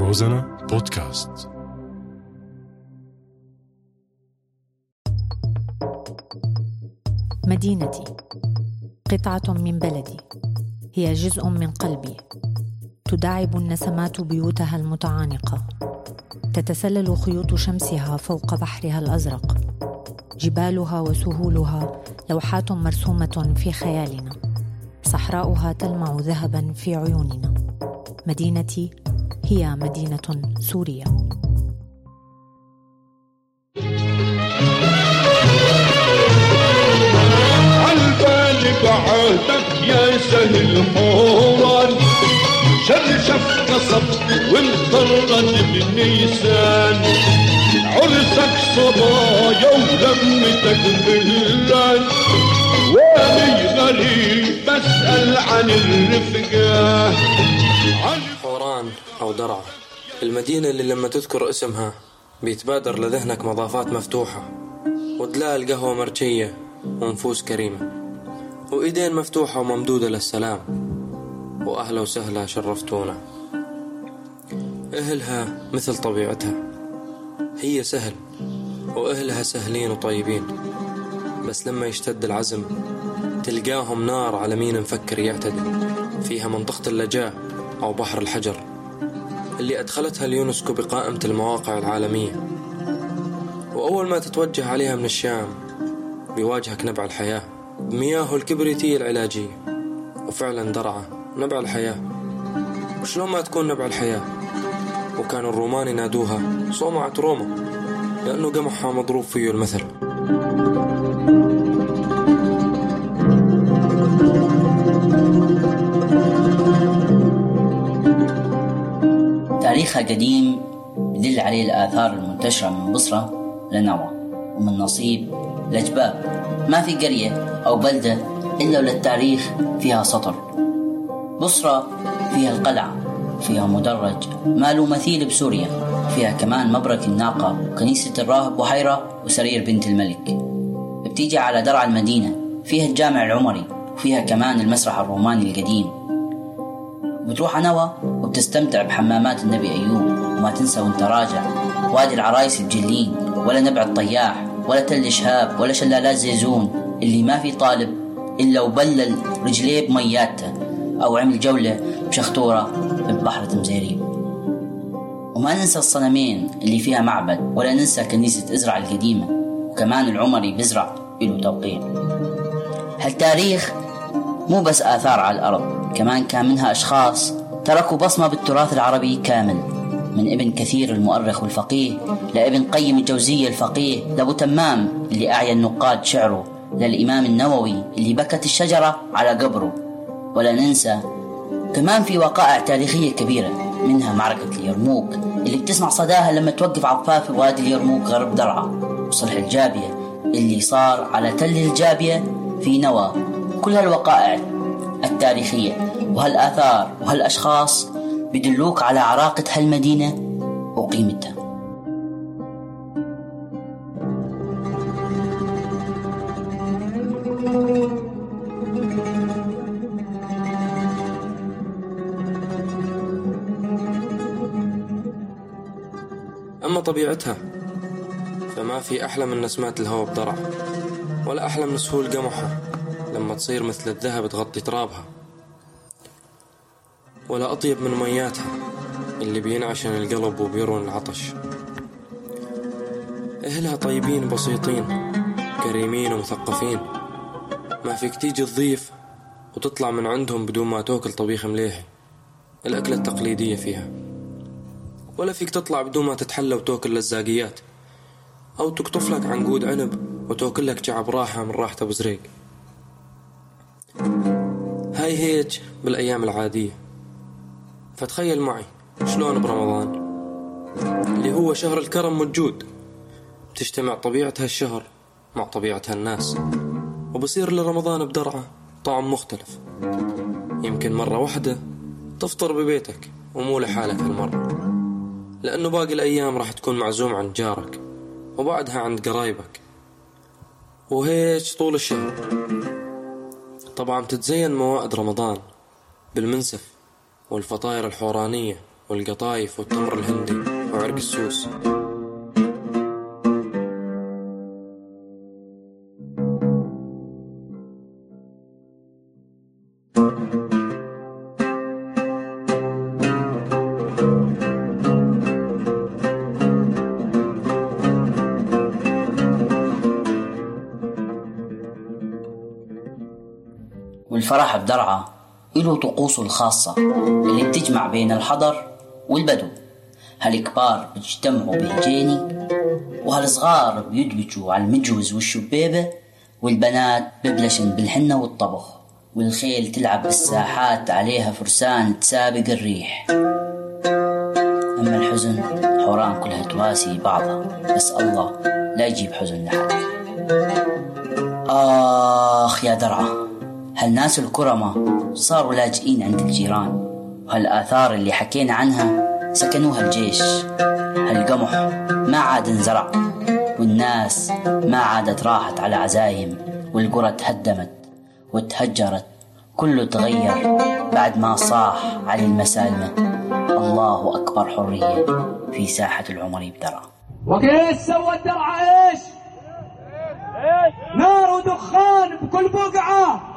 روزانا بودكاست. مدينتي. قطعة من بلدي. هي جزء من قلبي. تداعب النسمات بيوتها المتعانقة. تتسلل خيوط شمسها فوق بحرها الأزرق. جبالها وسهولها لوحات مرسومة في خيالنا. صحراؤها تلمع ذهبا في عيوننا. مدينتي هي مدينة سوريا عالبال بعدك يا سهل حوران شرشف قصب ومطرد بنيسان عرسك صبايا ولمتك بلان واني غريب بسأل عن الرفقة. عن حوران أو درعا المدينة اللي لما تذكر اسمها بيتبادر لذهنك مضافات مفتوحة وتلاقي القهوة مرجية ونفوس كريمة وإيدين مفتوحة وممدودة للسلام. وأهلا وسهلا شرفتونا. أهلها مثل طبيعتها. هي سهل وأهلها سهلين وطيبين. بس لما يشتد العزم تلقاهم نار على مين مفكر يعتدي. فيها منطقة اللجاء أو بحر الحجر. اللي أدخلتها اليونسكو بقائمة المواقع العالمية. وأول ما تتوجه عليها من الشام بيواجهك نبع الحياة. بمياهه الكبريتية العلاجية. وفعلا درعا نبع الحياة. وشلون ما تكون نبع الحياة؟ وكان الرومان ينادوها صومعة روما لأنه قمحها مضروب فيه المثل. تاريخها قديم يدل عليه الآثار المنتشرة من بصرة لنوى ومن نصيب لجباب ما في قرية أو بلدة إلا وللتاريخ فيها سطر. بصرة فيها القلعة فيها مدرج ما له مثيل بسوريا فيها كمان مبرك الناقة وكنيسة الراهب بحيرة وسرير بنت الملك. بتيجي على درع المدينة فيها الجامع العمري وفيها كمان المسرح الروماني القديم. بتروح على نوى وبتستمتع بحمامات النبي أيوب وما تنسى وأنت راجع. وادي العرايس الجلين ولا نبع الطياح ولا تل شهاب ولا شلالات زيزون. اللي ما في طالب إلا وبلل رجليه بمياته أو عمل جولة بشخطورة ببحر تمزيري. وما ننسى الصنمين اللي فيها معبد ولا ننسى كنيسة إزرع القديمة وكمان العمري بزرع له توقيع هالتاريخ مو بس آثار على الأرض كمان كان منها أشخاص تركوا بصمة بالتراث العربي كامل من ابن كثير المؤرخ والفقيه لابن قيم الجوزية الفقيه لأبو تمام اللي أعيا النقاد شعره للإمام النووي اللي بكت الشجرة على قبره. ولا ننسى كمان في وقائع تاريخية كبيرة منها معركة اليرموك اللي بتسمع صداها لما توقف عفاف بوادي اليرموك غرب درعا وصلح الجابية اللي صار على تل الجابية في نوى. كل هالوقائع التاريخية؟ وهالآثار وهالأشخاص بدلوك على عراقة هالمدينة وقيمتها أما طبيعتها فما في أحلى من نسمات الهواء بدرع ولا أحلى من سهول قمحها. لما تصير مثل الذهب تغطي ترابها. ولا أطيب من مياتها اللي بينعشن القلب وبيرون العطش. أهلها طيبين بسيطين كريمين ومثقفين. ما فيك تيجي تضيف وتطلع من عندهم بدون ما تأكل طبيخ مليحي الأكلة التقليدية فيها. ولا فيك تطلع بدون ما تتحلى وتأكل لزاقيات أو تقطف لك عنقود عنب وتأكل لك جعب راحة من راحة أبو زريق. هاي هيك بالأيام العادية. فتخيل معي شلون برمضان اللي هو شهر الكرم والجود بتجتمع طبيعة هالشهر مع طبيعة هالناس وبصير لرمضان بدرعة طعم مختلف. يمكن مرة واحدة تفطر ببيتك ومو لحالك هالمرة لأنه باقي الأيام راح تكون معزوم عند جارك وبعدها عند قرايبك. وهيك طول الشهر. طبعا بتتزين موائد رمضان بالمنسف والفطاير الحورانية والقطايف والتمر الهندي وعرق السوس. والفرح بدرعا له طقوسه الخاصة اللي بتجمع بين الحضر والبدو. هالكبار بيجتمعوا بالجيني وهالصغار بيدبجوا على المجوز والشبيبة والبنات ببلشن بالحنة والطبخ والخيل تلعب بالساحات عليها فرسان تسابق الريح. أما الحزن حوران كلها تواسي بعضها بس الله لا يجيب حزن لحد. آخ يا درعة هالناس الكرمة صاروا لاجئين عند الجيران وهالآثار اللي حكينا عنها سكنوها الجيش. هالقمح ما عاد انزرع والناس ما عادت راحت على عزايم والقرى تهدمت وتهجرت. كله تغير بعد ما صاح علي المسالمة. الله أكبر حرية في ساحة العمري بدرع وكيف سوى الدرع إيش؟ نار ودخان بكل بقعة.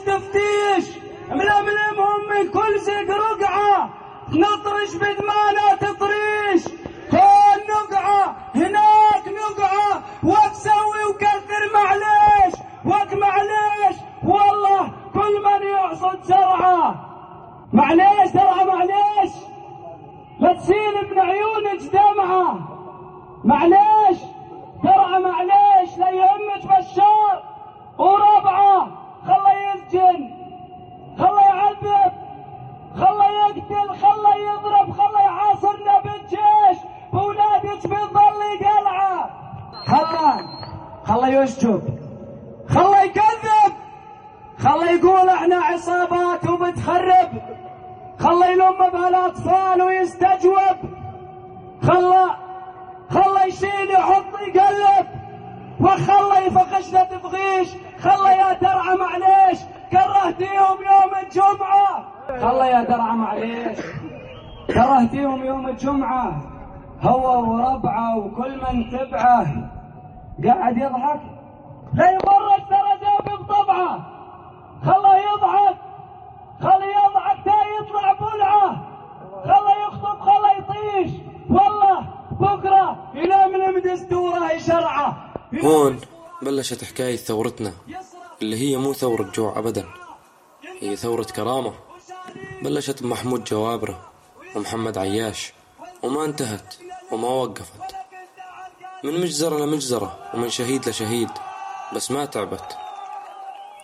تفتيش. ململمهم من كل زق رقعة. نطرش بدمانة تطريش. هون نقعة؟ هناك نقعة. وتسوي وكثر معليش. وك معليش. والله كل من يحصد زرعة. معليش زرعة معليش. لا تسيل من عيونك دمعة. معليش ترى معليش. لا يهمك بشار. وربعة. خله يسجن خله يعذب خله يقتل خله يضرب خله يحاصرنا بالجيش. بولادك بتظل قلعة. خله خله يسجد خله يكذب. خله يقول إحنا عصابات وبتخرب خله يلم بهالأطفال ويستجوب. خله خله يشيل يحط يقلب. وخله يفخشنا تفغيش خله يا درعة معليش كرهتيهم يوم الجمعة. خله يا درعة معليش كرهتيهم يوم الجمعة. هو وربعة وكل من تبعه. قاعد يضحك. لا يبرد ترى جاب بطبعه. خله يضحك. خله يضحك تا يطلع بلعة. خله يخطب خله يطيش. والله بكرة يلملم دستوره يشرعه. هون بلشت حكاية ثورتنا اللي هي مو ثورة جوع أبدا هي ثورة كرامة. بلشت بمحمود جوابرة ومحمد عياش وما انتهت وما وقفت. من مجزرة لمجزرة ومن شهيد لشهيد بس ما تعبت.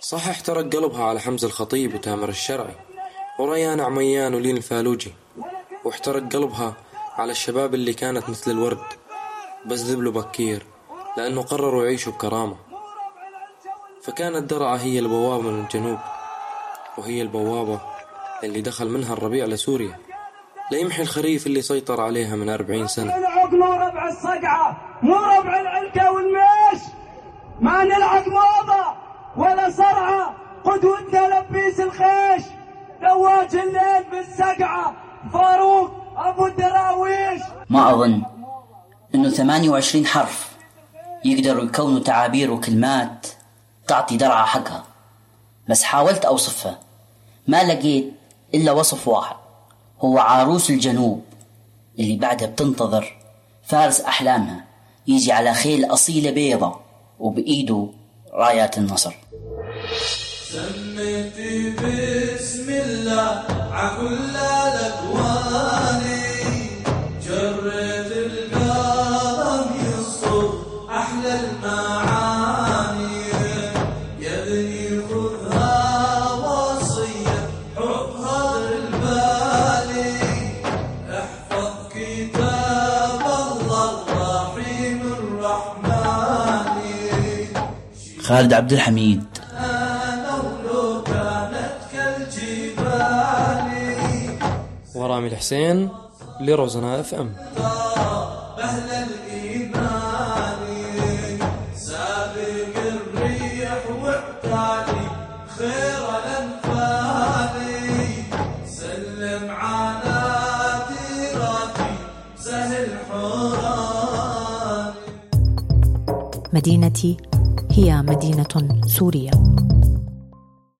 صح احترق قلبها على حمزة الخطيب وتامر الشرعي وريان عميان ولين الفالوجي واحترق قلبها على الشباب اللي كانت مثل الورد بس ذبلوا بكير. لأنه قرروا يعيشوا بكرامة. فكانت درعا هي البوابة من الجنوب وهي البوابة اللي دخل منها الربيع لسوريا ليمحي الخريف اللي سيطر عليها من أربعين سنة. العقل وربع الصقعة مو ربع العلكة والميش. ما نلعق موضة ولا صرعة. قدوتنا لبيس الخيش. رواج الليل بالسقعة فاروق أبو الدراويش. ما أظن إنه 28 حرف. يقدروا يكونوا تعابير وكلمات تعطي درعة حقها. بس حاولت أوصفها. ما لقيت إلا وصف واحد. هو عروس الجنوب اللي بعدها بتنتظر فارس أحلامها. يجي على خيل أصيلة بيضة وبإيده رايات النصر. سميتي بسم الله عكل الاكواني خالد عبد الحميد. ورامي الحسين لروزنا اف ام. مدينتي هي مدينة سورية